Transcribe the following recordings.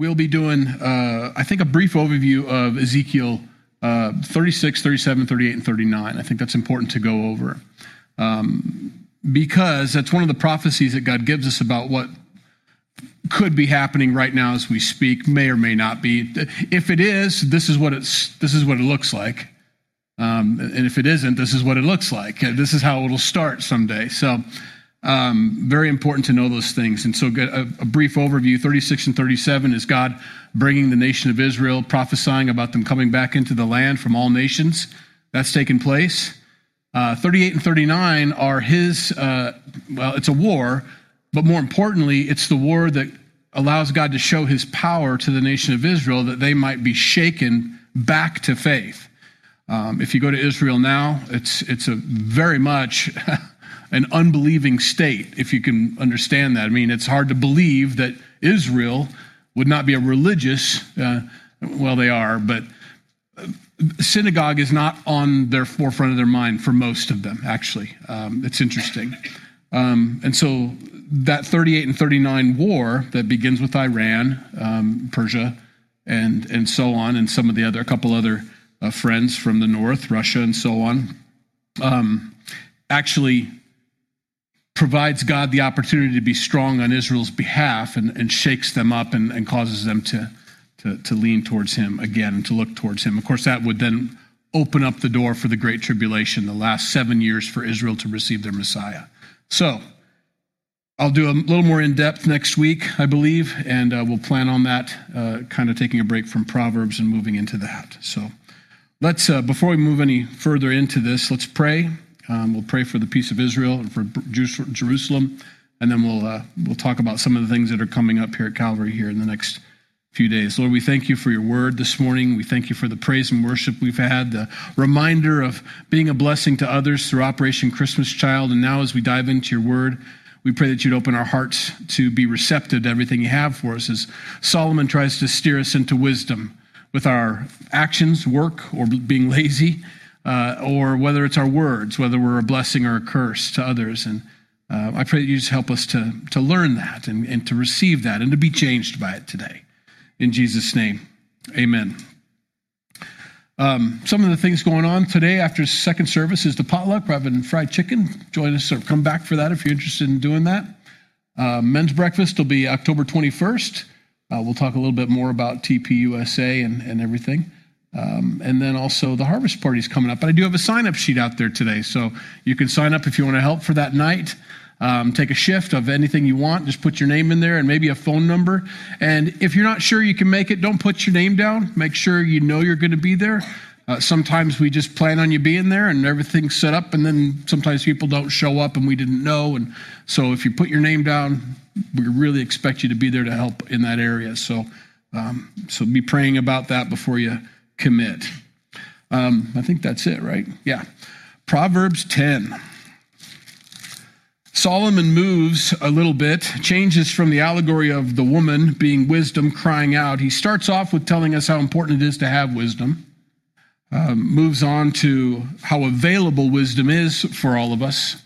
we'll be doing, uh, I think, a brief overview of Ezekiel uh, 36, 37, 38, and 39. I think that's important to go over um, because that's one of the prophecies that God gives us about what could be happening right now as we speak, may or may not be. If it is, this is what it's this is what it looks like. Um, and if it isn't, this is what it looks like. This is how it'll start someday. So, very important to know those things. And so, a, brief overview 36 and 37 is God bringing the nation of Israel, prophesying about them coming back into the land from all nations. That's taken place. Uh, 38 and 39 are his, uh, well, it's a war, but more importantly, it's the war that allows God to show his power to the nation of Israel that they might be shaken back to faith. Um, if you go to Israel now, it's, it's a very much an unbelieving state, if you can understand that. I mean, it's hard to believe that Israel would not be a religious, uh, well, they are, but uh, synagogue is not on their forefront of their mind for most of them, actually. Um, it's interesting. Um, and so that 38 and 39 war that begins with Iran, um, Persia, and, and so on, and some of the other, a couple other uh, friends from the north, Russia, and so on, um, actually provides God the opportunity to be strong on Israel's behalf and, and shakes them up and, and causes them to, to, to lean towards Him again and to look towards Him. Of course, that would then open up the door for the Great Tribulation, the last seven years for Israel to receive their Messiah. So, I'll do a little more in depth next week, I believe, and uh, we'll plan on that, uh, kind of taking a break from Proverbs and moving into that. So, Let's, uh, before we move any further into this, let's pray. Um, we'll pray for the peace of Israel and for Jerusalem, and then we'll, uh, we'll talk about some of the things that are coming up here at Calvary here in the next few days. Lord, we thank you for your word this morning. We thank you for the praise and worship we've had, the reminder of being a blessing to others through Operation Christmas Child. And now, as we dive into your word, we pray that you'd open our hearts to be receptive to everything you have for us as Solomon tries to steer us into wisdom with our actions, work, or being lazy, or whether it's our words, whether we're a blessing or a curse to others. And uh, I pray that you just help us to, to learn that and, and to receive that and to be changed by it today. In Jesus' name, amen. Um, some of the things going on today after second service is the potluck. We're having fried chicken. Join us or come back for that if you're interested in doing that. Uh, men's breakfast will be October 21st. Uh, we'll talk a little bit more about TPUSA and, and everything. Um, and then also the harvest party is coming up. But I do have a sign up sheet out there today. So you can sign up if you want to help for that night. Um, take a shift of anything you want. Just put your name in there and maybe a phone number. And if you're not sure you can make it, don't put your name down. Make sure you know you're going to be there. Uh, sometimes we just plan on you being there and everything's set up, and then sometimes people don't show up and we didn't know. And so if you put your name down, we really expect you to be there to help in that area. So, um, so be praying about that before you commit. Um, I think that's it, right? Yeah. Proverbs 10. Solomon moves a little bit, changes from the allegory of the woman being wisdom crying out. He starts off with telling us how important it is to have wisdom um, moves on to how available wisdom is for all of us.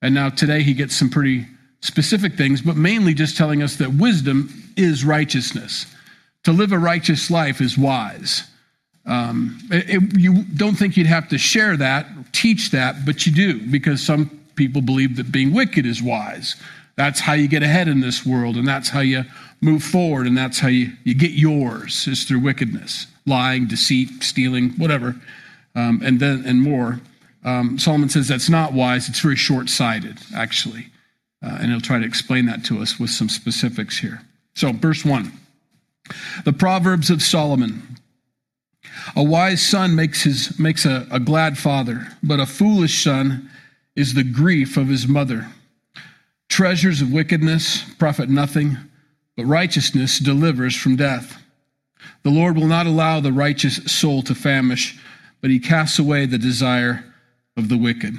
And now today he gets some pretty specific things, but mainly just telling us that wisdom is righteousness. To live a righteous life is wise. Um, you don't think you'd have to share that, teach that, but you do, because some people believe that being wicked is wise. That's how you get ahead in this world, and that's how you move forward, and that's how you, you get yours, is through wickedness lying, deceit, stealing, whatever, um, and then and more. Um, Solomon says that's not wise. It's very short-sighted, actually, uh, and he'll try to explain that to us with some specifics here. So, verse one, the Proverbs of Solomon. A wise son makes his makes a, a glad father, but a foolish son is the grief of his mother. Treasures of wickedness profit nothing, but righteousness delivers from death. The Lord will not allow the righteous soul to famish, but he casts away the desire of the wicked.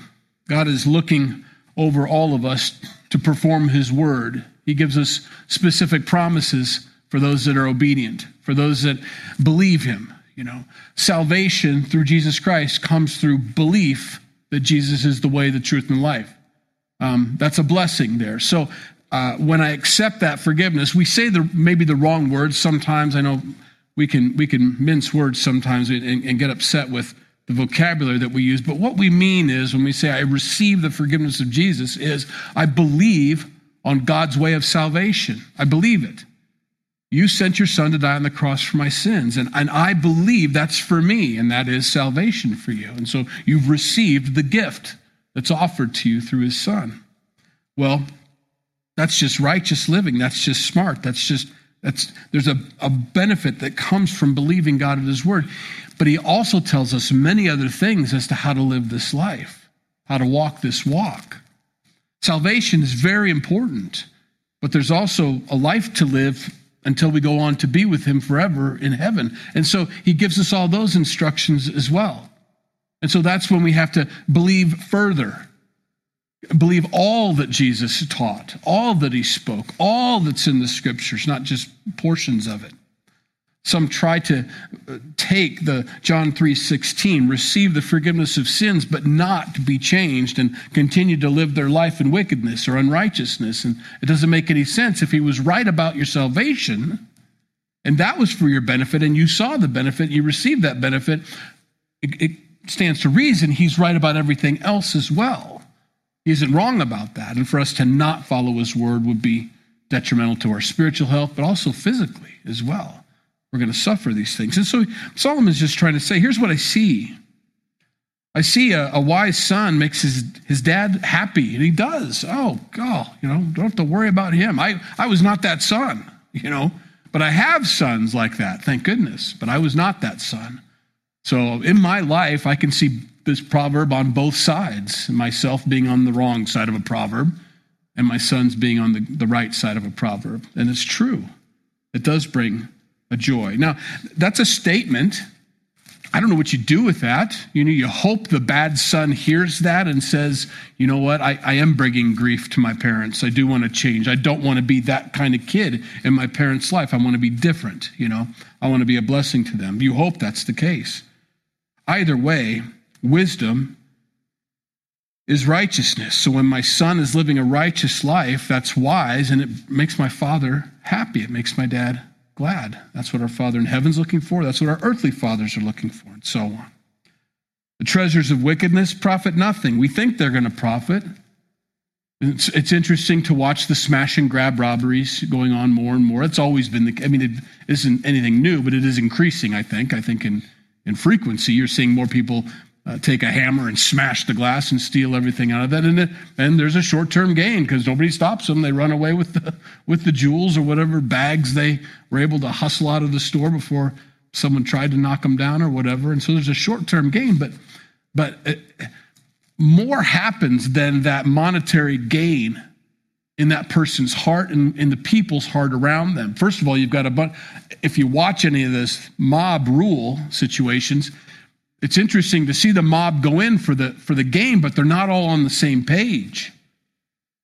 God is looking over all of us to perform his word. He gives us specific promises for those that are obedient, for those that believe him. You know, salvation through Jesus Christ comes through belief that Jesus is the way, the truth, and life. Um, that's a blessing there. So uh, when I accept that forgiveness, we say the, maybe the wrong words sometimes. I know we can, we can mince words sometimes and, and get upset with the vocabulary that we use. But what we mean is when we say, I receive the forgiveness of Jesus, is I believe on God's way of salvation. I believe it. You sent your son to die on the cross for my sins. And, and I believe that's for me, and that is salvation for you. And so you've received the gift that's offered to you through his son. Well, that's just righteous living. That's just smart. That's just, that's, there's a, a benefit that comes from believing God at his word. But he also tells us many other things as to how to live this life, how to walk this walk. Salvation is very important, but there's also a life to live until we go on to be with him forever in heaven. And so he gives us all those instructions as well. And so that's when we have to believe further believe all that Jesus taught, all that he spoke, all that's in the scriptures, not just portions of it. Some try to uh, take the John 3:16, receive the forgiveness of sins but not be changed and continue to live their life in wickedness or unrighteousness and it doesn't make any sense if he was right about your salvation and that was for your benefit and you saw the benefit, you received that benefit, it, it stands to reason he's right about everything else as well. He isn't wrong about that. And for us to not follow his word would be detrimental to our spiritual health, but also physically as well. We're going to suffer these things. And so Solomon's just trying to say here's what I see. I see a, a, wise son makes his, his dad happy, and he does. Oh, God, you know, don't have to worry about him. I, I was not that son, you know, but I have sons like that, thank goodness. But I was not that son. So in my life, I can see this proverb on both sides myself being on the wrong side of a proverb and my sons being on the, the right side of a proverb. And it's true, it does bring a joy. Now, that's a statement. I don't know what you do with that. You know, you hope the bad son hears that and says, you know what, I, I am bringing grief to my parents. I do want to change. I don't want to be that kind of kid in my parents' life. I want to be different, you know. I want to be a blessing to them. You hope that's the case. Either way, wisdom is righteousness. So when my son is living a righteous life, that's wise and it makes my father happy. It makes my dad glad. That's what our Father in heaven's looking for. That's what our earthly fathers are looking for, and so on. The treasures of wickedness profit nothing. We think they're going to profit. It's, it's, interesting to watch the smash and grab robberies going on more and more. It's always been the. I mean, it isn't anything new, but it is increasing. I think. I think in in frequency, you're seeing more people uh, take a hammer and smash the glass and steal everything out of that. And, and there's a short term gain because nobody stops them. They run away with the, with the jewels or whatever bags they were able to hustle out of the store before someone tried to knock them down or whatever. And so there's a short term gain, but, but it, uh, more happens than that monetary gain in that person's heart and in the people's heart around them. First of all, you've got a bunch, if you watch any of this mob rule situations, it's interesting to see the mob go in for the for the game, but they're not all on the same page.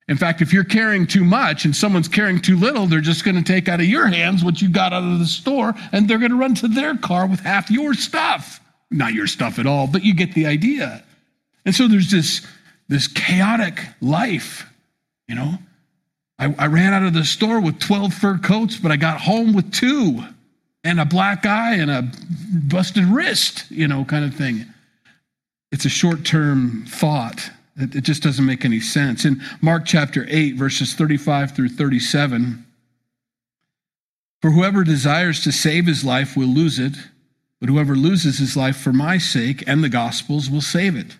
In fact, if you're carrying too much and someone's carrying too little, they're just going to take out of your hands what you got out of the store and they're going to run to their car with half your stuff. Not your stuff at all, but you get the idea. And so there's this, this chaotic life, you know. I, I ran out of the store with 12 fur coats, but I got home with two and a black eye and a busted wrist, you know, kind of thing. It's a short term thought. It, just doesn't make any sense. In Mark chapter 8, verses 35 through 37, for whoever desires to save his life will lose it, but whoever loses his life for my sake and the gospel's will save it.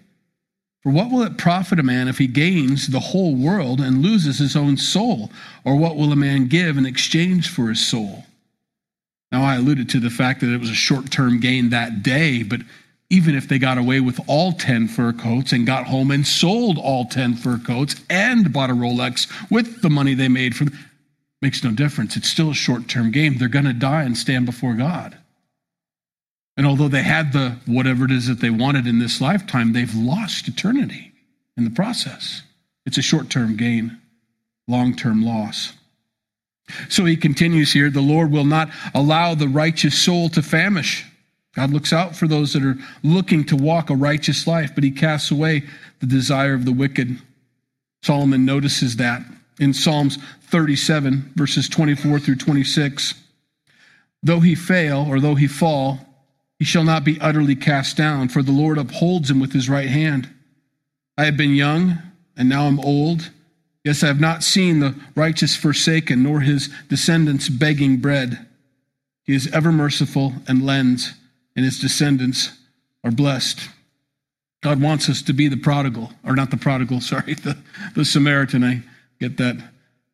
For what will it profit a man if he gains the whole world and loses his own soul? Or what will a man give in exchange for his soul? Now, I alluded to the fact that it was a short term gain that day, but even if they got away with all 10 fur coats and got home and sold all 10 fur coats and bought a Rolex with the money they made from makes no difference. It's still a short term game. They're going to die and stand before God. And although they had the whatever it is that they wanted in this lifetime, they've lost eternity in the process. It's a short term gain, long term loss. So he continues here the Lord will not allow the righteous soul to famish. God looks out for those that are looking to walk a righteous life, but he casts away the desire of the wicked. Solomon notices that. in Psalms 37, verses 24 through 26. Though he fail or though he fall, he shall not be utterly cast down, for the Lord upholds him with his right hand. I have been young, and now I'm old. Yes, I have not seen the righteous forsaken, nor his descendants begging bread. He is ever merciful and lends, and his descendants are blessed. God wants us to be the prodigal, or not the prodigal, sorry, the, the Samaritan. I get that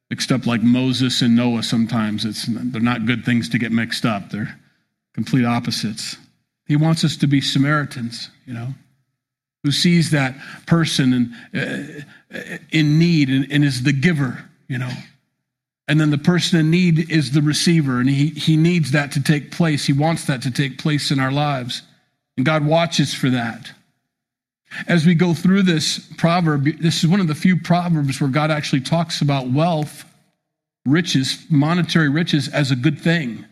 mixed up like Moses and Noah sometimes. It's, they're not good things to get mixed up, they're complete opposites. He wants us to be Samaritans, you know, who sees that person in, uh, in need and, and is the giver, you know. And then the person in need is the receiver, and he, he needs that to take place. He wants that to take place in our lives. And God watches for that. As we go through this proverb, this is one of the few proverbs where God actually talks about wealth, riches, monetary riches as a good thing.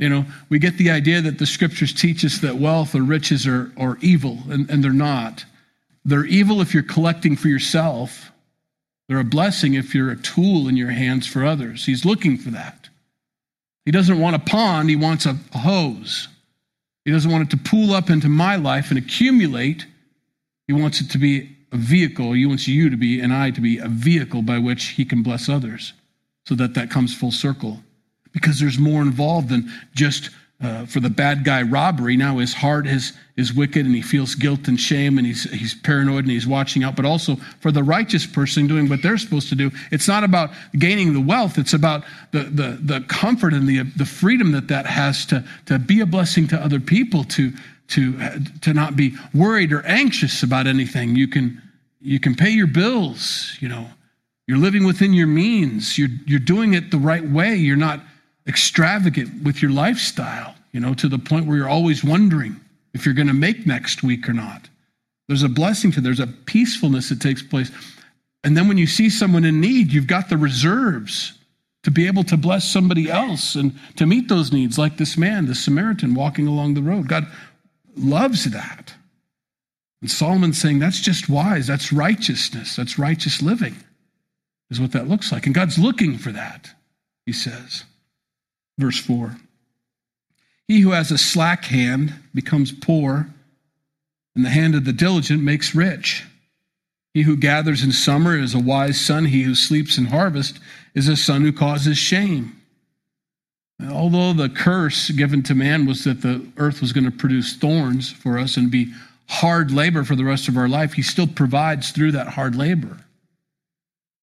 You know, we get the idea that the scriptures teach us that wealth or riches are, are evil, and, and they're not. They're evil if you're collecting for yourself. They're a blessing if you're a tool in your hands for others. He's looking for that. He doesn't want a pond, he wants a, a hose. He doesn't want it to pool up into my life and accumulate. He wants it to be a vehicle. He wants you to be and I to be a vehicle by which he can bless others so that that comes full circle. Because there's more involved than just uh, for the bad guy robbery. Now his heart is, is wicked and he feels guilt and shame and he's, he's paranoid and he's watching out. But also for the righteous person doing what they're supposed to do, it's not about gaining the wealth. It's about the, the, the comfort and the, the freedom that that has to, to be a blessing to other people, to, to, to not be worried or anxious about anything. You can, you can pay your bills, you know. You're living within your means. You're, you're doing it the right way. You're not extravagant with your lifestyle, you know, to the point where you're always wondering if you're going to make next week or not. There's a blessing to there's a peacefulness that takes place. And then when you see someone in need, you've got the reserves to be able to bless somebody else and to meet those needs, like this man, the Samaritan walking along the road. God loves that. And Solomon's saying that's just wise. That's righteousness. That's righteous living, is what that looks like. And God's looking for that, he says. Verse 4 He who has a slack hand becomes poor, and the hand of the diligent makes rich. He who gathers in summer is a wise son. He who sleeps in harvest is a son who causes shame. Although the curse given to man was that the earth was going to produce thorns for us and be hard labor for the rest of our life, he still provides through that hard labor.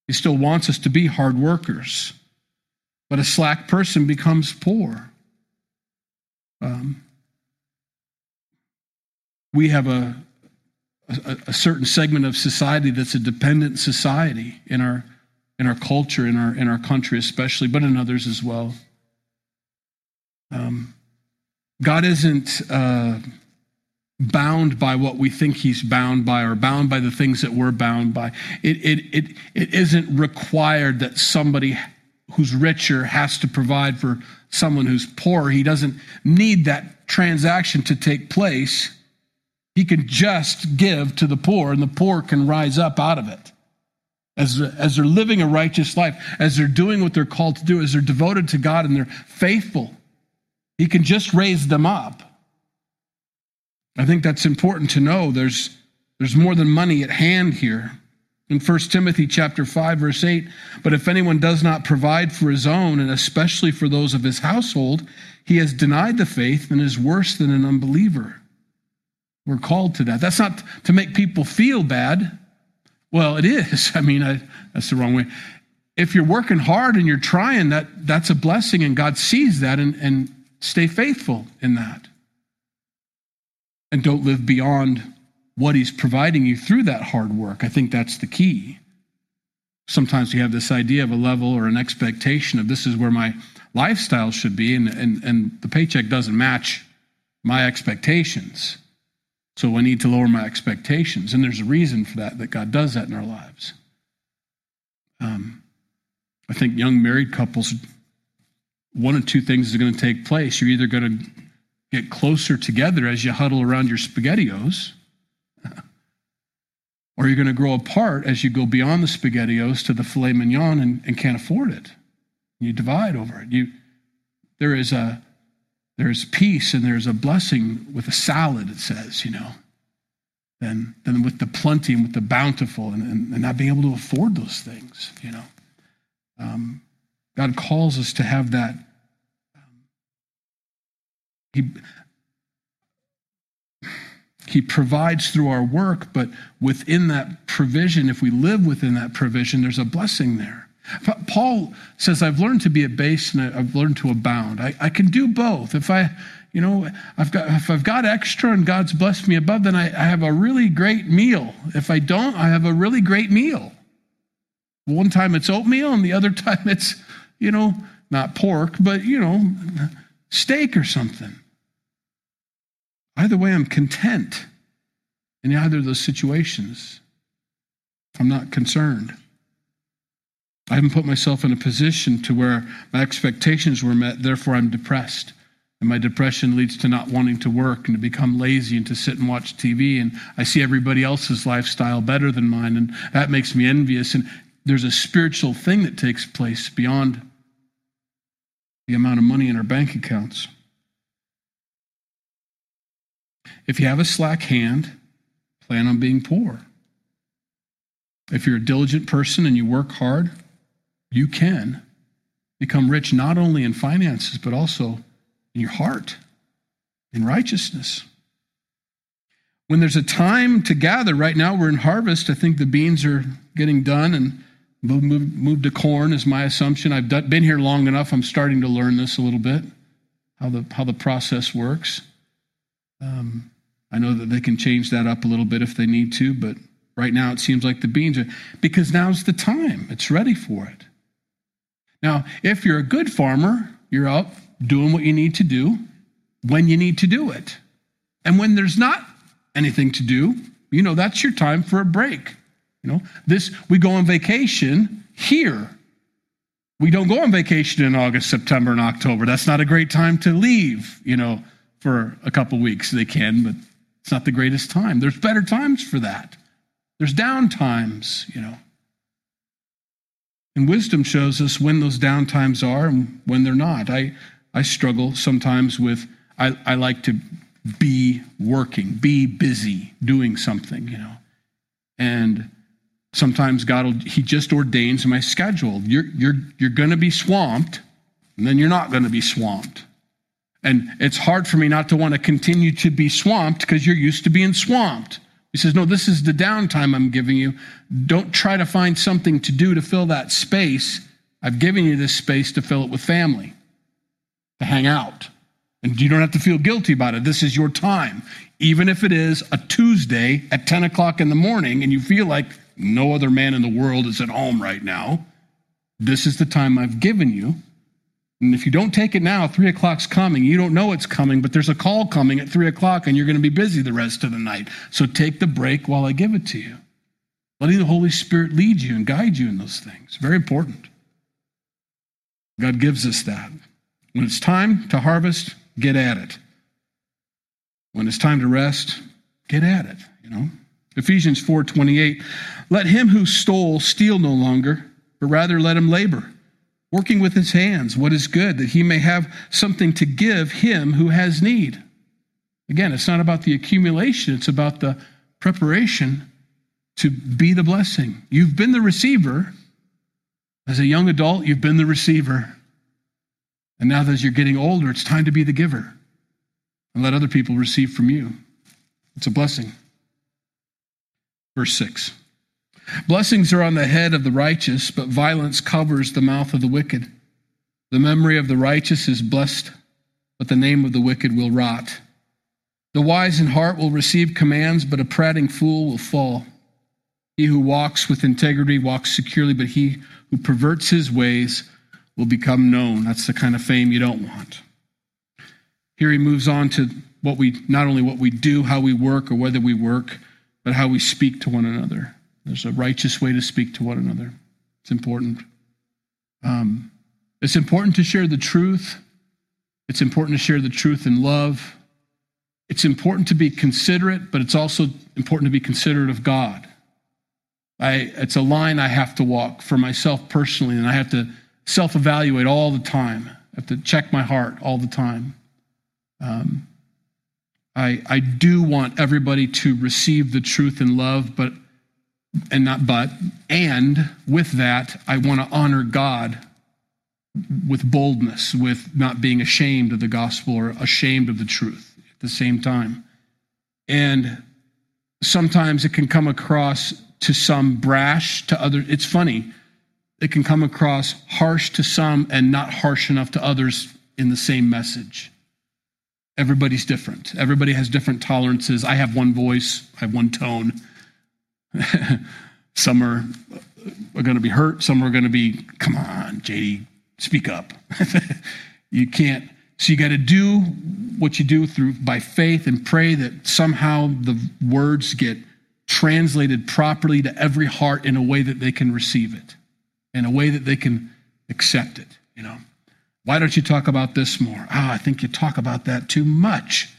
He still wants us to be hard workers. But a slack person becomes poor. Um, we have a, a, a, certain segment of society that's a dependent society in our, in our culture, in our, in our country especially, but in others as well. Um, God isn't uh, bound by what we think He's bound by or bound by the things that we're bound by. It, it, it, it isn't required that somebody who's richer has to provide for someone who's poor. He doesn't need that transaction to take place. He can just give to the poor, and the poor can rise up out of it. As, as they're living a righteous life, as they're doing what they're called to do, as they're devoted to God and they're faithful, He can just raise them up. I think that's important to know. There's, there's more than money at hand here. In 1 Timothy chapter 5 verse 8, but if anyone does not provide for his own and especially for those of his household, he has denied the faith and is worse than an unbeliever. We're called to that. That's not to make people feel bad. Well, it is. I mean, I, that's the wrong way. If you're working hard and you're trying, that that's a blessing, and God sees that, and, and stay faithful in that. And don't live beyond what he's providing you through that hard work. I think that's the key. Sometimes we have this idea of a level or an expectation of this is where my lifestyle should be, and, and, and the paycheck doesn't match my expectations. So I need to lower my expectations. And there's a reason for that, that God does that in our lives. Um, I think young married couples, one of two things is going to take place. You're either going to get closer together as you huddle around your SpaghettiOs, or you're going to grow apart as you go beyond the spaghettios to the filet mignon and, and can't afford it. You divide over it. You, there is a there's peace and there's a blessing with a salad, it says, you know, than, than with the plenty and with the bountiful and, and, and not being able to afford those things, you know. Um, God calls us to have that. Um, he, he provides through our work, but within that provision, if we live within that provision, there's a blessing there. Paul says, I've learned to be at base and I've learned to abound. I, I can do both. If I, you know, I've got, if I've got extra and God's blessed me above, then I, I have a really great meal. If I don't, I have a really great meal. One time it's oatmeal and the other time it's, you know, not pork, but, you know, steak or something. Either way, I'm content in either of those situations. I'm not concerned. I haven't put myself in a position to where my expectations were met, therefore I'm depressed. And my depression leads to not wanting to work and to become lazy and to sit and watch TV. And I see everybody else's lifestyle better than mine, and that makes me envious. And there's a spiritual thing that takes place beyond the amount of money in our bank accounts. If you have a slack hand, plan on being poor. If you're a diligent person and you work hard, you can become rich not only in finances, but also in your heart, in righteousness. When there's a time to gather, right now we're in harvest. I think the beans are getting done and move, move, move to corn is my assumption. I've done, been here long enough. I'm starting to learn this a little bit, how the, how the process works. Um, I know that they can change that up a little bit if they need to, but right now it seems like the beans are, because now's the time. It's ready for it. Now, if you're a good farmer, you're out doing what you need to do when you need to do it. And when there's not anything to do, you know, that's your time for a break. You know, this we go on vacation here. We don't go on vacation in August, September, and October. That's not a great time to leave, you know, for a couple weeks. They can, but it's not the greatest time. There's better times for that. There's down times, you know. And wisdom shows us when those down times are and when they're not. I, I struggle sometimes with, I, I like to be working, be busy doing something, you know. And sometimes God will, He just ordains my schedule. You're, you're, you're going to be swamped, and then you're not going to be swamped. And it's hard for me not to want to continue to be swamped because you're used to being swamped. He says, No, this is the downtime I'm giving you. Don't try to find something to do to fill that space. I've given you this space to fill it with family, to hang out. And you don't have to feel guilty about it. This is your time. Even if it is a Tuesday at 10 o'clock in the morning and you feel like no other man in the world is at home right now, this is the time I've given you and if you don't take it now, three o'clock's coming. You don't know it's coming, but there's a call coming at three o'clock and you're going to be busy the rest of the night. So take the break while I give it to you. Letting the Holy Spirit lead you and guide you in those things. Very important. God gives us that. When it's time to harvest, get at it. When it's time to rest, get at it, you know. Ephesians 4:28 Let him who stole steal no longer, but rather let him labor working with his hands what is good, that he may have something to give him who has need. Again, it's not about the accumulation, it's about the preparation to be the blessing. You've been the receiver. As a young adult, you've been the receiver. And now, as you're getting older, it's time to be the giver and let other people receive from you. It's a blessing. Verse 6. Blessings are on the head of the righteous, but violence covers the mouth of the wicked. The memory of the righteous is blessed, but the name of the wicked will rot. The wise in heart will receive commands, but a prating fool will fall. He who walks with integrity walks securely, but he who perverts his ways will become known. That's the kind of fame you don't want. Here he moves on to what we not only what we do, how we work, or whether we work, but how we speak to one another. There's a righteous way to speak to one another. It's important. Um, it's important to share the truth. It's important to share the truth in love. It's important to be considerate, but it's also important to be considerate of God. I, it's a line I have to walk for myself personally, and I have to self evaluate all the time. I have to check my heart all the time. Um, I, I do want everybody to receive the truth and love, but, and not but, and with that, I want to honor God with boldness, with not being ashamed of the gospel or ashamed of the truth at the same time. And sometimes it can come across to some brash, to others. It's funny. It can come across harsh to some and not harsh enough to others in the same message. Everybody's different. Everybody has different tolerances. I have one voice, I have one tone. some are, going to be hurt, some are going to be, come on, JD, speak up. you can't. So you got to do what you do through by faith and pray that somehow the words get translated properly to every heart in a way that they can receive it, in a way that they can accept it, you know. Why don't you talk about this more? Ah, I think you talk about that too much.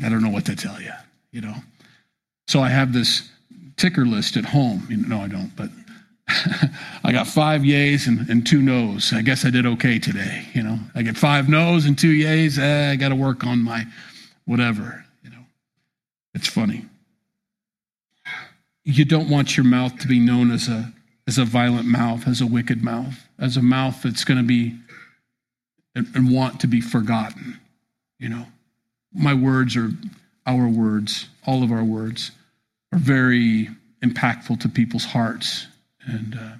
I don't know what to tell you, you know. So I have this ticker list at home. No, I don't, but I got five yays and, and, two no's. I guess I did okay today. You know, I get five no's and two yays. Eh, I got to work on my whatever. You know, it's funny. You don't want your mouth to be known as a as a violent mouth, as a wicked mouth, as a mouth that's going to be and, and want to be forgotten. You know, my words are our words. All of our words are very impactful to people's hearts and uh,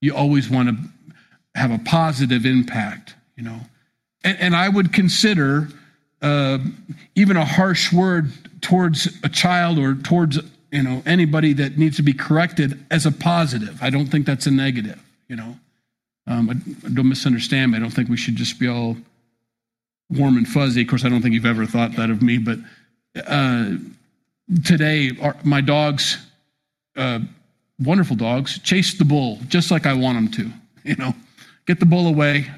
you always want to have a positive impact, you know. And, and I would consider uh, even a harsh word towards a child or towards you know anybody that needs to be corrected as a positive. I don't think that's a negative, you know. Um, I, don't misunderstand me. I don't think we should just be all warm and fuzzy. Of course, I don't think you've ever thought that of me, but uh, today our, my dogs uh, wonderful dogs, chase the bull just like I want them to. You know, get the bull away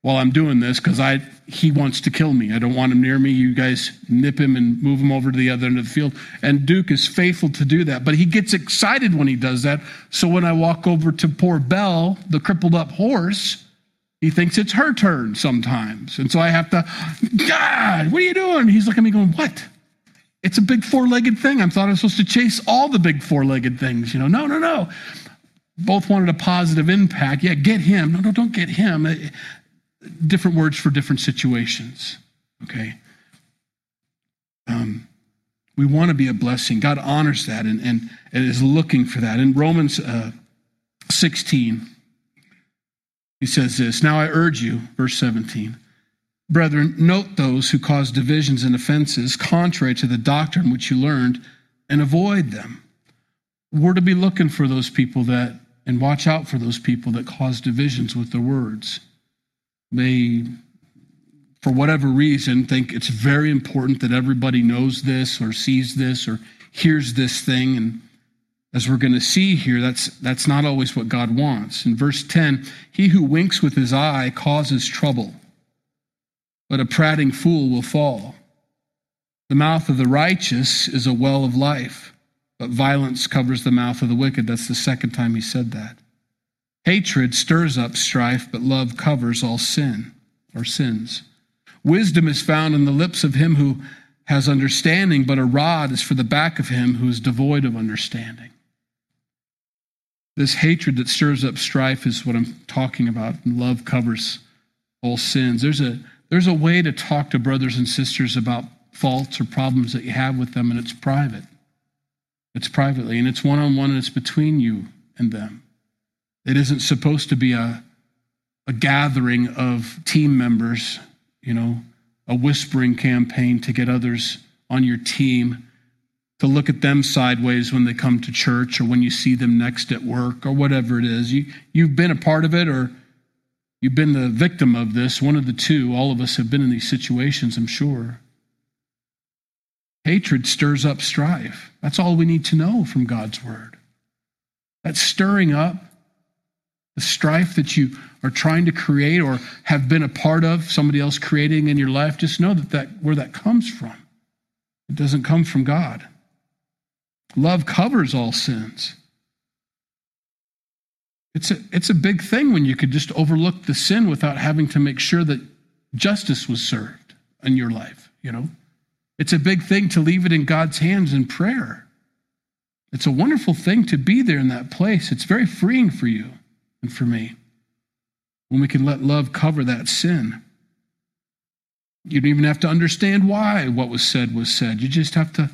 while I'm doing this because I he wants to kill me. I don't want him near me. You guys nip him and move him over to the other end of the field. And Duke is faithful to do that, but he gets excited when he does that. So when I walk over to poor Belle, the crippled up horse, he thinks it's her turn sometimes. And so I have to, God, what are you doing? He's looking at me going, What? It's a big four legged thing. I thought I was supposed to chase all the big four legged things. You know, no, no, no. Both wanted a positive impact. Yeah, get him. No, no, don't get him. Uh, different words for different situations. Okay. Um, we want to be a blessing. God honors that and, and, and is looking for that. In Romans uh, 16, he says this Now I urge you, verse 17 Brethren, note those who cause divisions and offenses contrary to the doctrine which you learned and avoid them. We're to be looking for those people that, and watch out for those people that cause divisions with their words. They, for whatever reason, think it's very important that everybody knows this or sees this or hears this thing. And as we're going to see here, that's, that's not always what God wants. In verse 10, he who winks with his eye causes trouble but a prating fool will fall. The mouth of the righteous is a well of life, but violence covers the mouth of the wicked. That's the second time he said that. Hatred stirs up strife, but love covers all sin or sins. Wisdom is found in the lips of him who has understanding, but a rod is for the back of him who is devoid of understanding. This hatred that stirs up strife is what I'm talking about, love covers all sins. There's a there's a way to talk to brothers and sisters about faults or problems that you have with them, and it's private. It's privately, and it's one on one, and it's between you and them. It isn't supposed to be a, a gathering of team members, you know, a whispering campaign to get others on your team to look at them sideways when they come to church or when you see them next at work or whatever it is. You, you've been a part of it or You've been the victim of this, one of the two. All of us have been in these situations, I'm sure. Hatred stirs up strife. That's all we need to know from God's word. That's stirring up the strife that you are trying to create or have been a part of, somebody else creating in your life. Just know that, that where that comes from. It doesn't come from God. Love covers all sins. It's a, it's a big thing when you could just overlook the sin without having to make sure that justice was served in your life, you know? It's a big thing to leave it in God's hands in prayer. It's a wonderful thing to be there in that place. It's very freeing for you and for me when we can let love cover that sin. You don't even have to understand why what was said was said. You just have to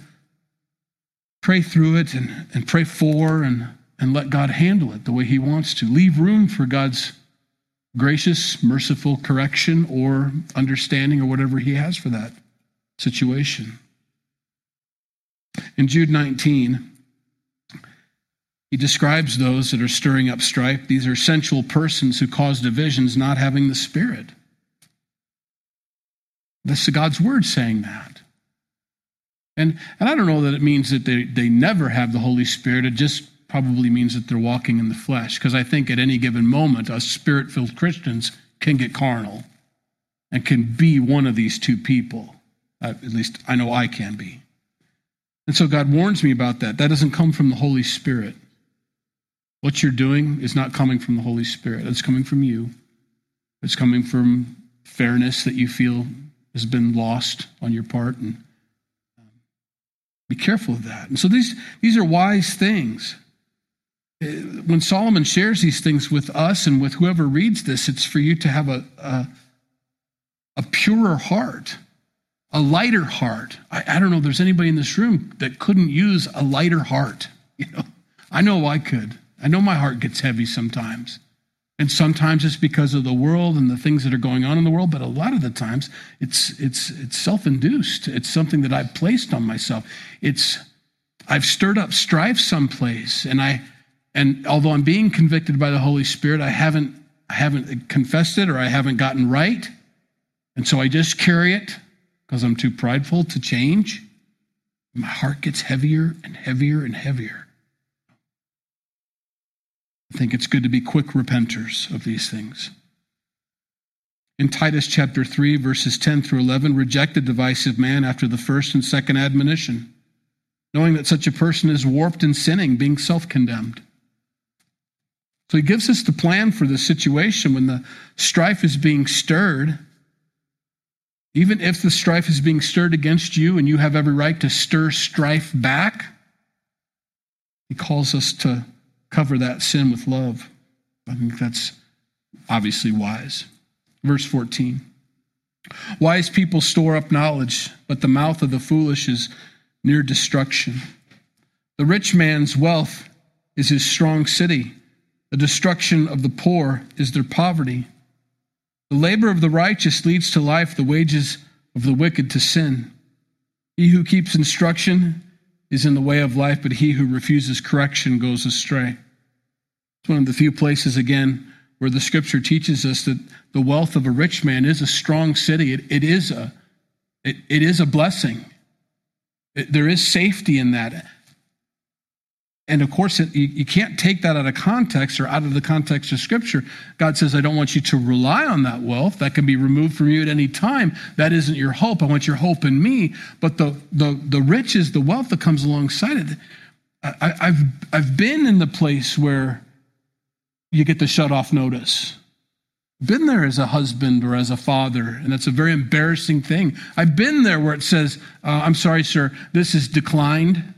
pray through it and, and pray for and, and let God handle it the way He wants to. Leave room for God's gracious, merciful correction or understanding or whatever He has for that situation. In Jude 19, he describes those that are stirring up strife. These are sensual persons who cause divisions, not having the Spirit. This is God's word saying that. And, and I don't know that it means that they, they never have the Holy Spirit. It just probably means that they're walking in the flesh. Because I think at any given moment, us spirit filled Christians can get carnal and can be one of these two people. Uh, at least I know I can be. And so God warns me about that. That doesn't come from the Holy Spirit. What you're doing is not coming from the Holy Spirit, it's coming from you. It's coming from fairness that you feel has been lost on your part. And um, be careful of that. And so these, these are wise things. Uh, when Solomon shares these things with us and with whoever reads this, it's for you to have a, a, a purer heart a lighter heart. I, I don't know if there's anybody in this room that couldn't use a lighter heart. You know, I know I could. I know my heart gets heavy sometimes. And sometimes it's because of the world and the things that are going on in the world, but a lot of the times it's it's it's self-induced. It's something that I've placed on myself. It's I've stirred up strife someplace and I and although I'm being convicted by the Holy Spirit, I haven't I haven't confessed it or I haven't gotten right. And so I just carry it because I'm too prideful to change, my heart gets heavier and heavier and heavier. I think it's good to be quick repenters of these things. In Titus chapter 3, verses 10 through 11, reject the divisive man after the first and second admonition, knowing that such a person is warped in sinning, being self condemned. So he gives us the plan for the situation when the strife is being stirred even if the strife is being stirred against you and you have every right to stir strife back, he calls us to cover that sin with love. I think that's obviously wise. Verse 14 Wise people store up knowledge, but the mouth of the foolish is near destruction. The rich man's wealth is his strong city, the destruction of the poor is their poverty. The labor of the righteous leads to life, the wages of the wicked to sin. He who keeps instruction is in the way of life, but he who refuses correction goes astray. It's one of the few places, again, where the scripture teaches us that the wealth of a rich man is a strong city. it, it is, a, it, it is a blessing. There is safety in that. And of course, it, you, you, can't take that out of context or out of the context of Scripture. God says, I don't want you to rely on that wealth. That can be removed from you at any time. That isn't your hope. I want your hope in me. But the, the, the riches, the wealth that comes alongside it, I, I've, I've been in the place where you get the shut off notice. Been there as a husband or as a father, and that's a very embarrassing thing. I've been there where it says, uh, I'm sorry, sir, this is declined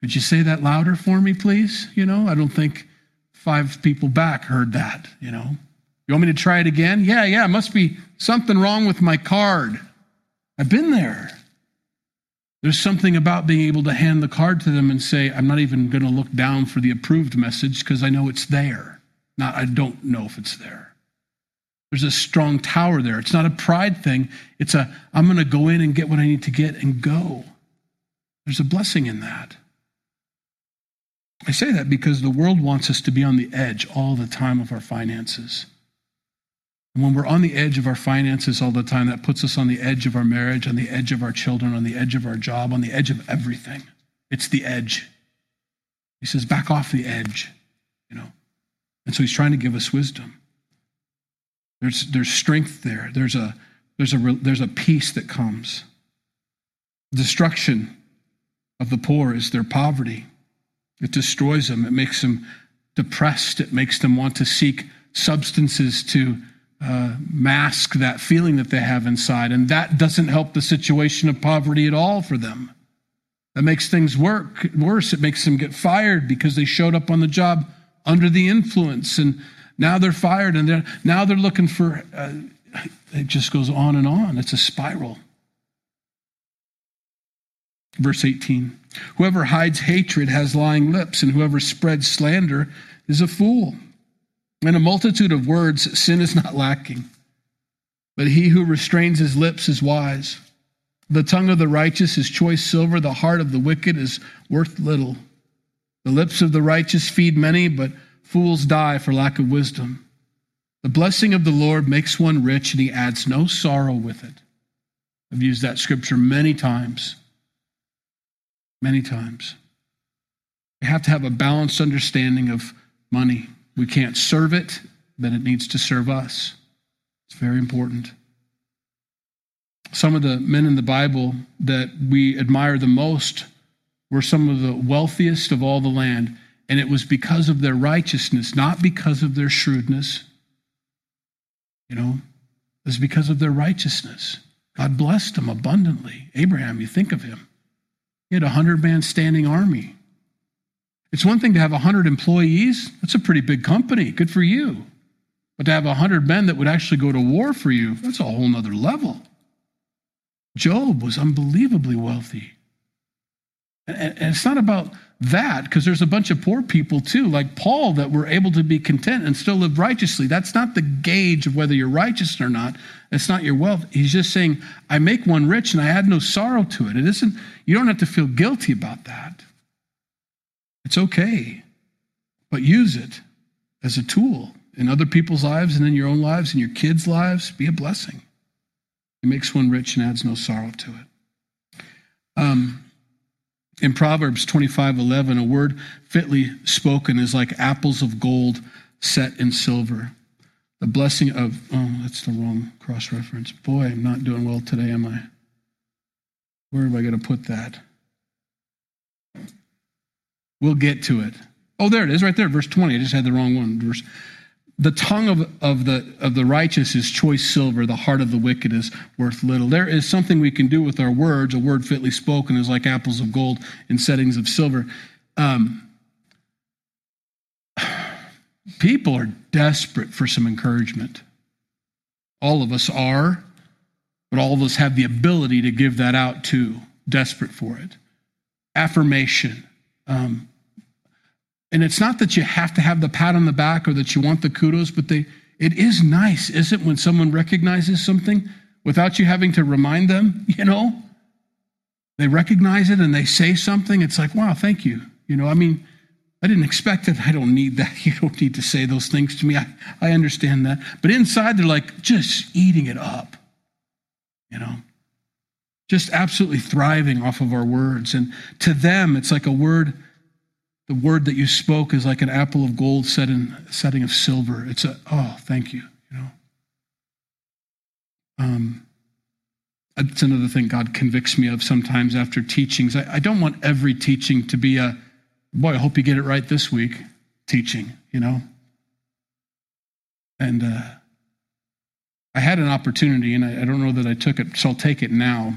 could you say that louder for me, please? You know, I don't think five people back heard that, you know. You want me to try it again? Yeah, yeah, must be something wrong with my card. I've been there. There's something about being able to hand the card to them and say, I'm not even going to look down for the approved message because I know it's there. Not, I don't know if it's there. There's a strong tower there. It's not a pride thing. It's a, I'm going to go in and get what I need to get and go. There's a blessing in that. I say that because the world wants us to be on the edge all the time of our finances. And when we're on the edge of our finances all the time, that puts us on the edge of our marriage, on the edge of our children, on the edge of our job, on the edge of everything. It's the edge. He says, back off the edge, you know. And so he's trying to give us wisdom. There's, there's strength there. There's a, there's, a, there's a peace that comes. Destruction of the poor is their poverty. It destroys them. It makes them depressed. It makes them want to seek substances to uh, mask that feeling that they have inside. And that doesn't help the situation of poverty at all for them. That makes things work worse. It makes them get fired because they showed up on the job under the influence, and now they're fired, and they're, now they're looking for. Uh, it just goes on and on. It's a spiral. Verse 18 Whoever hides hatred has lying lips, and whoever spreads slander is a fool. In a multitude of words, sin is not lacking, but he who restrains his lips is wise. The tongue of the righteous is choice silver, the heart of the wicked is worth little. The lips of the righteous feed many, but fools die for lack of wisdom. The blessing of the Lord makes one rich, and he adds no sorrow with it. I've used that scripture many times. Many times. We have to have a balanced understanding of money. We can't serve it, but it needs to serve us. It's very important. Some of the men in the Bible that we admire the most were some of the wealthiest of all the land, and it was because of their righteousness, not because of their shrewdness. You know, it was because of their righteousness. God blessed them abundantly. Abraham, you think of him. He had a hundred man standing army. It's one thing to have a hundred employees. That's a pretty big company. Good for you. But to have a hundred men that would actually go to war for you, that's a whole nother level. Job was unbelievably wealthy. And, it's not about that, because there's a bunch of poor people too, like Paul, that were able to be content and still live righteously. That's not the gauge of whether you're righteous or not. It's not your wealth. He's just saying, I make one rich and I add no sorrow to it. It isn't, you don't have to feel guilty about that. It's okay. But use it as a tool in other people's lives and in your own lives and your kids' lives. Be a blessing. He makes one rich and adds no sorrow to it. Um, in Proverbs 25 11, a word fitly spoken is like apples of gold set in silver. The blessing of, oh, that's the wrong cross reference. Boy, I'm not doing well today, am I? Where am I going to put that? We'll get to it. Oh, there it is, right there, verse 20. I just had the wrong one. Verse the tongue of, of, the, of the righteous is choice silver, the heart of the wicked is worth little. There is something we can do with our words. A word fitly spoken is like apples of gold in settings of silver. Um, people are desperate for some encouragement. All of us are, but all of us have the ability to give that out too, desperate for it. Affirmation. Um, and it's not that you have to have the pat on the back or that you want the kudos, but they, it is nice, isn't it, when someone recognizes something without you having to remind them, you know? They recognize it and they say something. It's like, wow, thank you. You know, I mean, I didn't expect it. I don't need that. You don't need to say those things to me. I, I understand that. But inside, they're like just eating it up, you know? Just absolutely thriving off of our words. And to them, it's like a word the word that you spoke is like an apple of gold set in a setting of silver. It's a, oh, thank you, you know. Um, it's another thing God convicts me of sometimes after teachings. I, I don't want every teaching to be a, boy, I hope you get it right this week teaching, you know. And uh, I had an opportunity, and I, I don't know that I took it, so I'll take it now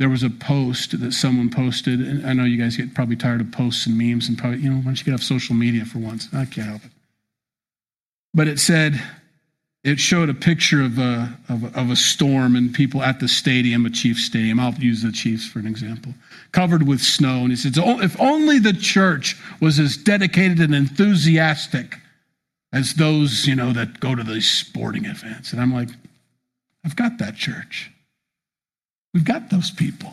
there was a post that someone posted, and I know you guys get probably tired of posts and memes and probably, you know, why don't you get off social media for once? I can't help it. But it said, it showed a picture of a, of of a storm and people at the stadium, a Chiefs stadium. I'll use the Chiefs for an example, covered with snow. And he said, oh, if only the church was as dedicated and enthusiastic as those, you know, that go to these sporting events. And I'm like, I've got that church. We've got those people.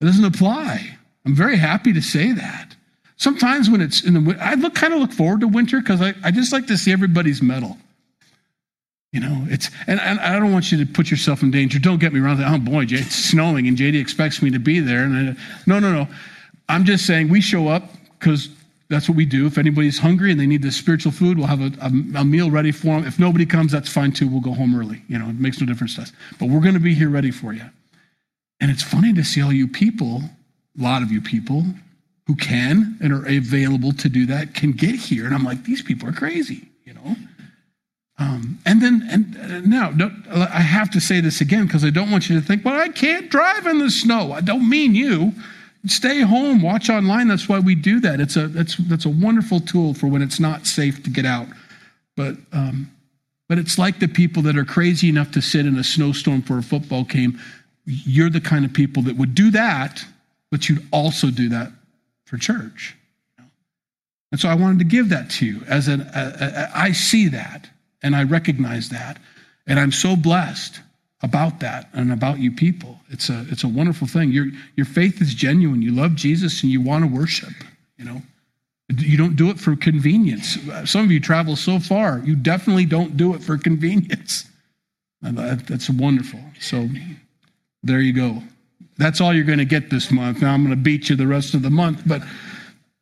It doesn't apply. I'm very happy to say that. Sometimes when it's in the, I look kind of look forward to winter because I, I just like to see everybody's mettle. You know, it's, and, and, I don't want you to put yourself in danger. Don't get me wrong. Oh boy, it's snowing and JD expects me to be there. And I, no, no, no. I'm just saying we show up because that's what we do. If anybody's hungry and they need the spiritual food, we'll have a, a, a, meal ready for them. If nobody comes, that's fine too. We'll go home early. You know, it makes no difference to us. But we're going to be here ready for you. And it's funny to see all you people, a lot of you people, who can and are available to do that can get here. And I'm like, these people are crazy, you know? Um, and then, and uh, now, I have to say this again because I don't want you to think, well, I can't drive in the snow. I don't mean you. Stay home, watch online. That's why we do that. It's a that's that's a wonderful tool for when it's not safe to get out. But um, but it's like the people that are crazy enough to sit in a snowstorm for a football game. You're the kind of people that would do that, but you'd also do that for church. And so I wanted to give that to you as an I see that and I recognize that, and I'm so blessed about that and about you people. It's a it's a wonderful thing. Your your faith is genuine. You love Jesus and you want to worship. You know, you don't do it for convenience. Some of you travel so far. You definitely don't do it for convenience. That's wonderful. So there you go. That's all you're going to get this month. Now I'm going to beat you the rest of the month, but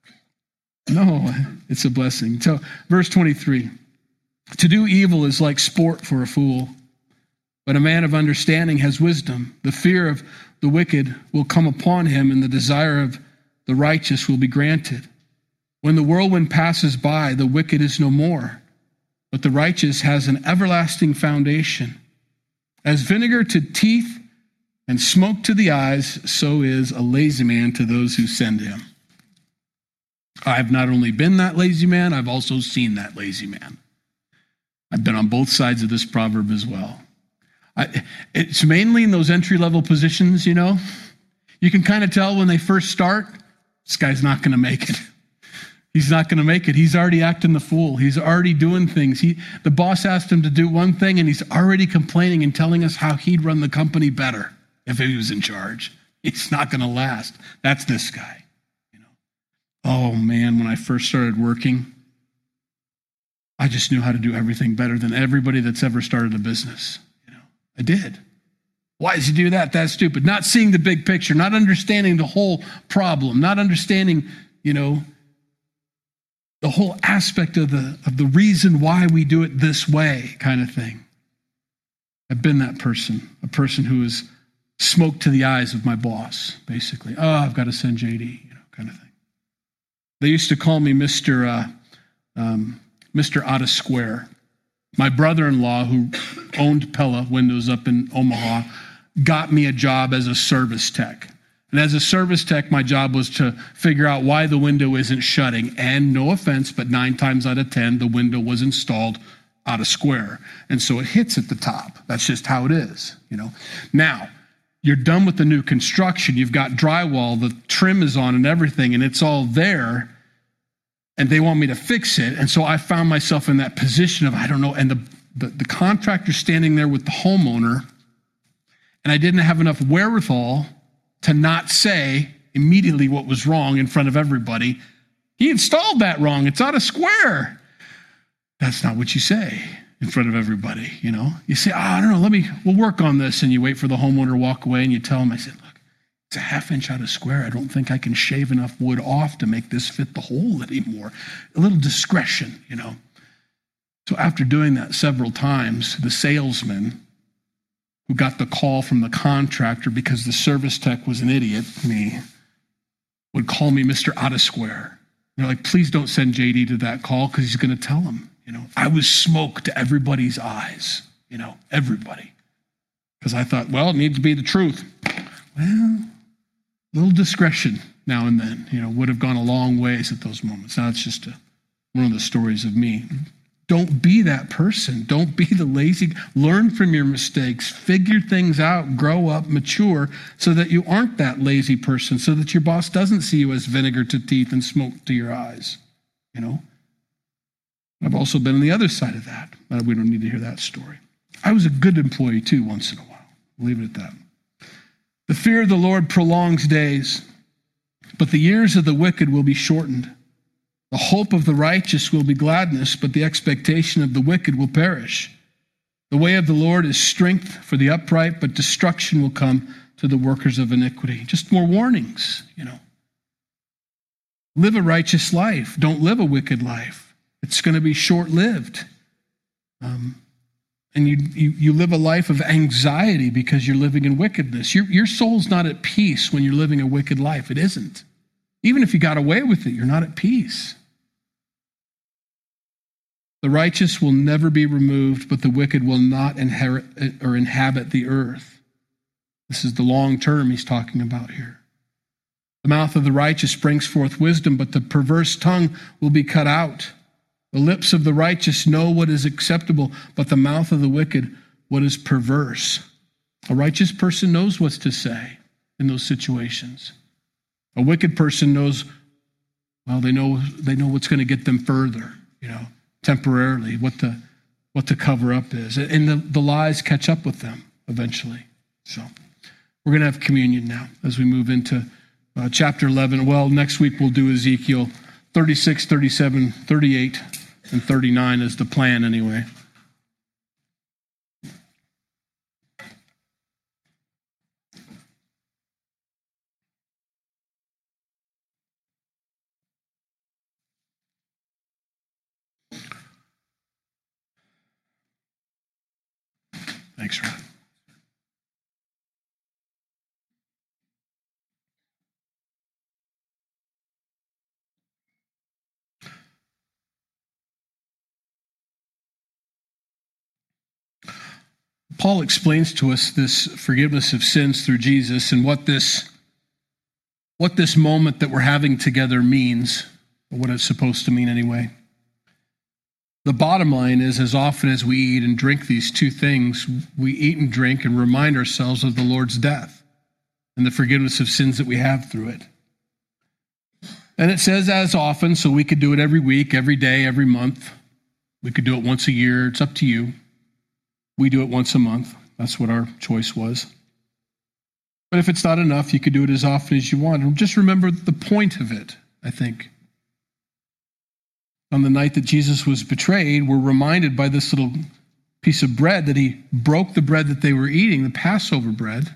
no, it's a blessing. So verse 23. To do evil is like sport for a fool but a man of understanding has wisdom. The fear of the wicked will come upon him, and the desire of the righteous will be granted. When the whirlwind passes by, the wicked is no more, but the righteous has an everlasting foundation. As vinegar to teeth and smoke to the eyes, so is a lazy man to those who send him. I've not only been that lazy man, I've also seen that lazy man. I've been on both sides of this proverb as well. I, it's mainly in those entry level positions, you know. You can kind of tell when they first start, this guy's not going to make it. He's not going to make it. He's already acting the fool. He's already doing things. He, the boss asked him to do one thing, and he's already complaining and telling us how he'd run the company better if he was in charge. It's not going to last. That's this guy. You know. Oh man, when I first started working, I just knew how to do everything better than everybody that's ever started a business. You know, I did. Why does he do that? That's stupid. Not seeing the big picture, not understanding the whole problem, not understanding, you know, the whole aspect of the, of the reason why we do it this way, kind of thing. I've been that person, a person who is smoke to the eyes of my boss, basically. Oh, I've got to send JD, you know, kind of thing. They used to call me Mr. Uh, um, Mr. Of Square. My brother in law, who owned Pella Windows up in Omaha, got me a job as a service tech. And as a service tech, my job was to figure out why the window isn't shutting. And no offense, but nine times out of 10, the window was installed out of square. And so it hits at the top. That's just how it is, you know. Now, you're done with the new construction. You've got drywall, the trim is on and everything, and it's all there and they want me to fix it. And so I found myself in that position of, I don't know, and the, the, the contractor standing there with the homeowner, and I didn't have enough wherewithal to not say immediately what was wrong in front of everybody. He installed that wrong. It's out of square. That's not what you say in front of everybody, you know? You say, oh, I don't know, let me, we'll work on this. And you wait for the homeowner to walk away and you tell him, I said, it's a half inch out of square. I don't think I can shave enough wood off to make this fit the hole anymore. A little discretion, you know. So after doing that several times, the salesman who got the call from the contractor because the service tech was an idiot, me, would call me Mr. Out of Square. They're like, please don't send JD to that call because he's going to tell him. You know, I was smoke to everybody's eyes, you know, everybody. Because I thought, well, it needs to be the truth. Well, little discretion now and then, you know, would have gone a long ways at those moments. Now it's just a, one of the stories of me. Don't be that person. Don't be the lazy. Learn from your mistakes, figure things out, grow up, mature, so that you aren't that lazy person, so that your boss doesn't see you as vinegar to teeth and smoke to your eyes. You know? I've also been on the other side of that, but we don't need to hear that story. I was a good employee too once in a while. leave it at that. The fear of the Lord prolongs days, but the years of the wicked will be shortened. The hope of the righteous will be gladness, but the expectation of the wicked will perish. The way of the Lord is strength for the upright, but destruction will come to the workers of iniquity. Just more warnings, you know. Live a righteous life. Don't live a wicked life. It's going to be short lived. Um, and you, you, you live a life of anxiety because you're living in wickedness. Your, your soul's not at peace when you're living a wicked life. It isn't. Even if you got away with it, you're not at peace. The righteous will never be removed, but the wicked will not inherit uh, or inhabit the earth. This is the long term he's talking about here. The mouth of the righteous brings forth wisdom, but the perverse tongue will be cut out. The lips of the righteous know what is acceptable, but the mouth of the wicked what is perverse. A righteous person knows what to say in those situations. A wicked person knows, well, they know they know what's going to get them further, you know, temporarily, what the what the cover up is. And the, the lies catch up with them eventually. So we're going to have communion now as we move into uh, chapter 11. Well, next week we'll do Ezekiel 36, 37, 38, and 39 is the plan anyway. Thanks, Ron. Paul explains to us this forgiveness of sins through Jesus and what this what this moment that we're having together means, or what it's supposed to mean anyway. The bottom line is as often as we eat and drink these two things, we eat and drink and remind ourselves of the Lord's death and the forgiveness of sins that we have through it. And it says as often, so we could do it every week, every day, every month. We could do it once a year. It's up to you. We do it once a month. That's what our choice was. But if it's not enough, you could do it as often as you want. And just remember the point of it, I think. On the night that Jesus was betrayed, we're reminded by this little piece of bread that he broke the bread that they were eating, the Passover bread.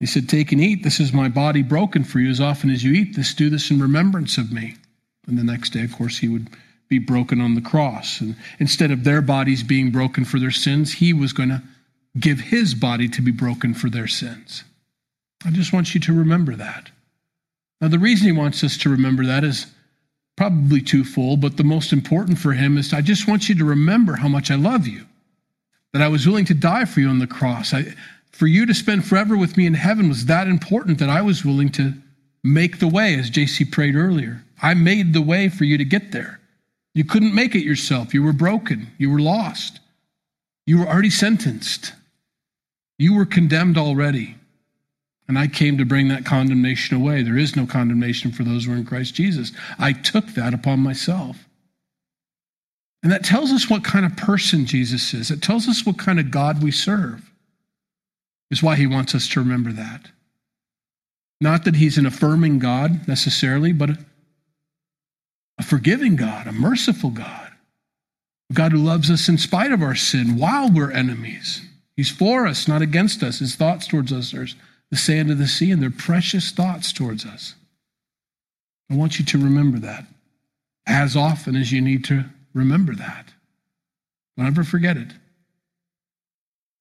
He said, Take and eat. This is my body broken for you. As often as you eat this, do this in remembrance of me. And the next day, of course, he would be broken on the cross. And instead of their bodies being broken for their sins, he was going to give his body to be broken for their sins. I just want you to remember that. Now, the reason he wants us to remember that is probably twofold, but the most important for him is I just want you to remember how much I love you, that I was willing to die for you on the cross. I, for you to spend forever with me in heaven was that important that I was willing to make the way, as JC prayed earlier. I made the way for you to get there. You couldn't make it yourself. You were broken. You were lost. You were already sentenced. You were condemned already. And I came to bring that condemnation away. There is no condemnation for those who are in Christ Jesus. I took that upon myself. And that tells us what kind of person Jesus is. It tells us what kind of God we serve, is why he wants us to remember that. Not that he's an affirming God necessarily, but a forgiving God, a merciful God, a God who loves us in spite of our sin while we're enemies. He's for us, not against us. His thoughts towards us are the sand of the sea, and they're precious thoughts towards us. I want you to remember that as often as you need to remember that. Don't ever forget it.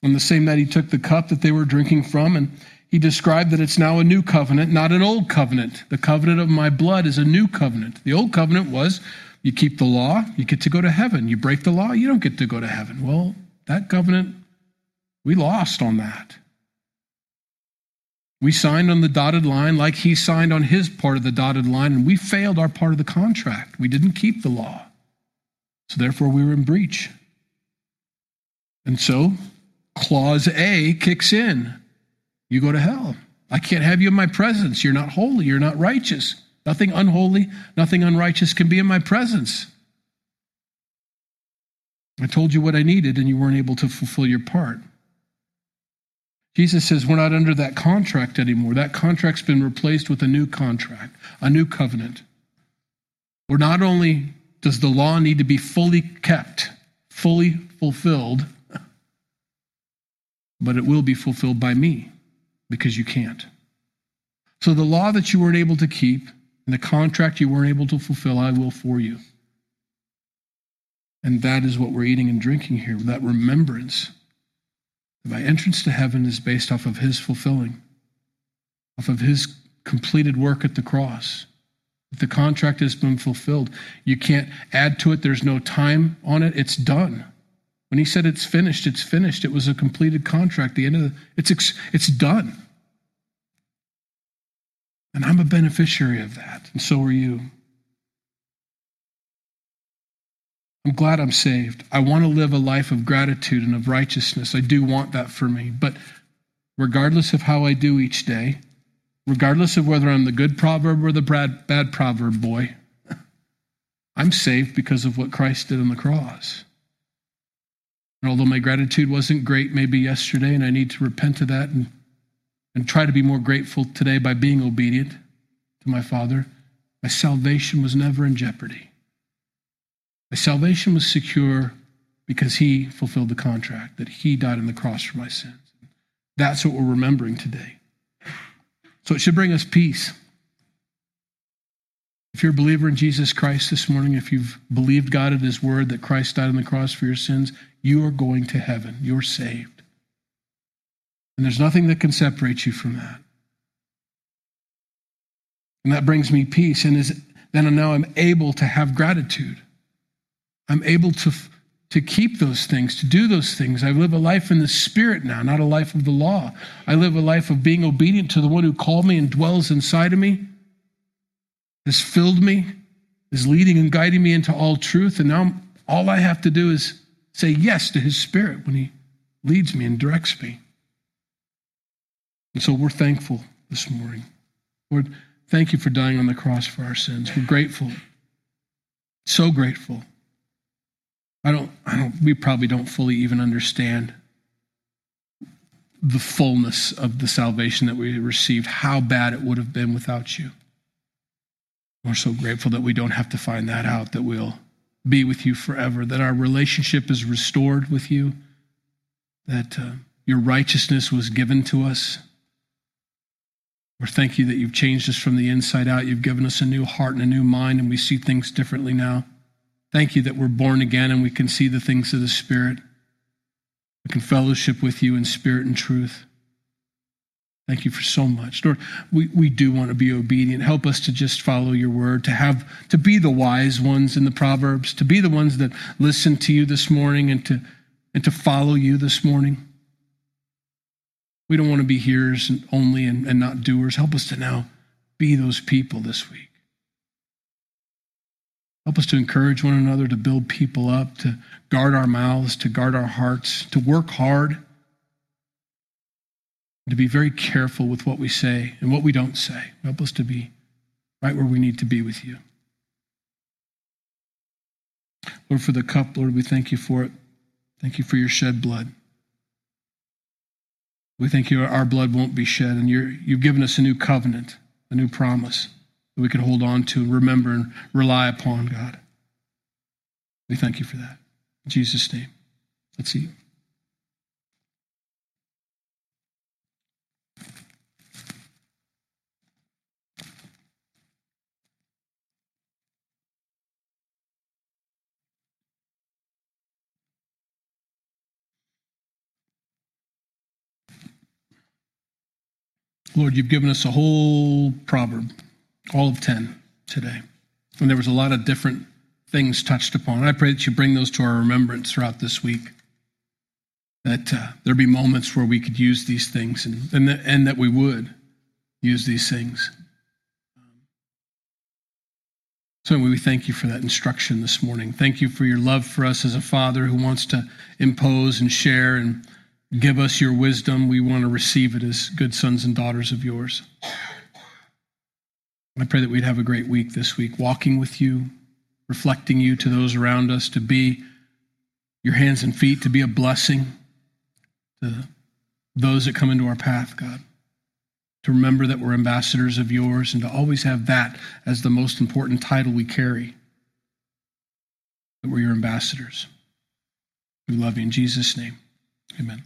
On the same night, he took the cup that they were drinking from, and he described that it's now a new covenant, not an old covenant. The covenant of my blood is a new covenant. The old covenant was you keep the law, you get to go to heaven. You break the law, you don't get to go to heaven. Well, that covenant, we lost on that. We signed on the dotted line like he signed on his part of the dotted line, and we failed our part of the contract. We didn't keep the law. So therefore, we were in breach. And so, clause A kicks in you go to hell. I can't have you in my presence. You're not holy. You're not righteous. Nothing unholy, nothing unrighteous can be in my presence. I told you what I needed, and you weren't able to fulfill your part. Jesus says we're not under that contract anymore. That contract's been replaced with a new contract, a new covenant. Where not only does the law need to be fully kept, fully fulfilled, but it will be fulfilled by me because you can't. So the law that you weren't able to keep and the contract you weren't able to fulfill, I will for you. And that is what we're eating and drinking here, that remembrance. My entrance to heaven is based off of his fulfilling, off of his completed work at the cross. If the contract has been fulfilled. You can't add to it. There's no time on it. It's done. When he said it's finished, it's finished. It was a completed contract. The end of the, it's it's done. And I'm a beneficiary of that, and so are you. I'm glad I'm saved. I want to live a life of gratitude and of righteousness. I do want that for me. But regardless of how I do each day, regardless of whether I'm the good proverb or the bad, bad proverb boy, I'm saved because of what Christ did on the cross. And although my gratitude wasn't great maybe yesterday, and I need to repent of that and, and try to be more grateful today by being obedient to my Father, my salvation was never in jeopardy. My salvation was secure because He fulfilled the contract, that He died on the cross for my sins. That's what we're remembering today. So it should bring us peace. If you're a believer in Jesus Christ this morning, if you've believed God at His word that Christ died on the cross for your sins, you are going to heaven. You're saved. And there's nothing that can separate you from that. And that brings me peace. And is, then now I'm able to have gratitude. I'm able to, to keep those things, to do those things. I live a life in the Spirit now, not a life of the law. I live a life of being obedient to the one who called me and dwells inside of me has filled me, is leading and guiding me into all truth. And now all I have to do is say yes to his spirit when he leads me and directs me. And so we're thankful this morning. Lord, thank you for dying on the cross for our sins. We're grateful. So grateful. I don't, I don't, we probably don't fully even understand the fullness of the salvation that we received, how bad it would have been without you. We're so grateful that we don't have to find that out, that we'll be with you forever, that our relationship is restored with you, that uh, your righteousness was given to us. We thank you that you've changed us from the inside out. You've given us a new heart and a new mind, and we see things differently now. Thank you that we're born again and we can see the things of the Spirit. We can fellowship with you in spirit and truth. Thank you for so much. Lord, we, we do want to be obedient. Help us to just follow your word, to have to be the wise ones in the Proverbs, to be the ones that listen to you this morning and to and to follow you this morning. We don't want to be hearers only and, and not doers. Help us to now be those people this week. Help us to encourage one another, to build people up, to guard our mouths, to guard our hearts, to work hard to be very careful with what we say and what we don't say. Help us to be right where we need to be with you. Lord, for the cup, Lord, we thank you for it. Thank you for your shed blood. We thank you our blood won't be shed, and you you've given us a new covenant, a new promise that we can hold on to, and remember, and rely upon, God. We thank you for that. In Jesus' name. Let's eat. Lord, you've given us a whole proverb, all of 10 today. And there was a lot of different things touched upon. I pray that you bring those to our remembrance throughout this week. That uh, there be moments where we could use these things and, and, that, and that we would use these things. So we thank you for that instruction this morning. Thank you for your love for us as a father who wants to impose and share and Give us your wisdom. We want to receive it as good sons and daughters of yours. I pray that we'd have a great week this week, walking with you, reflecting you to those around us, to be your hands and feet, to be a blessing to those that come into our path, God. To remember that we're ambassadors of yours and to always have that as the most important title we carry. That we're your ambassadors. We love you in Jesus' name. Amen.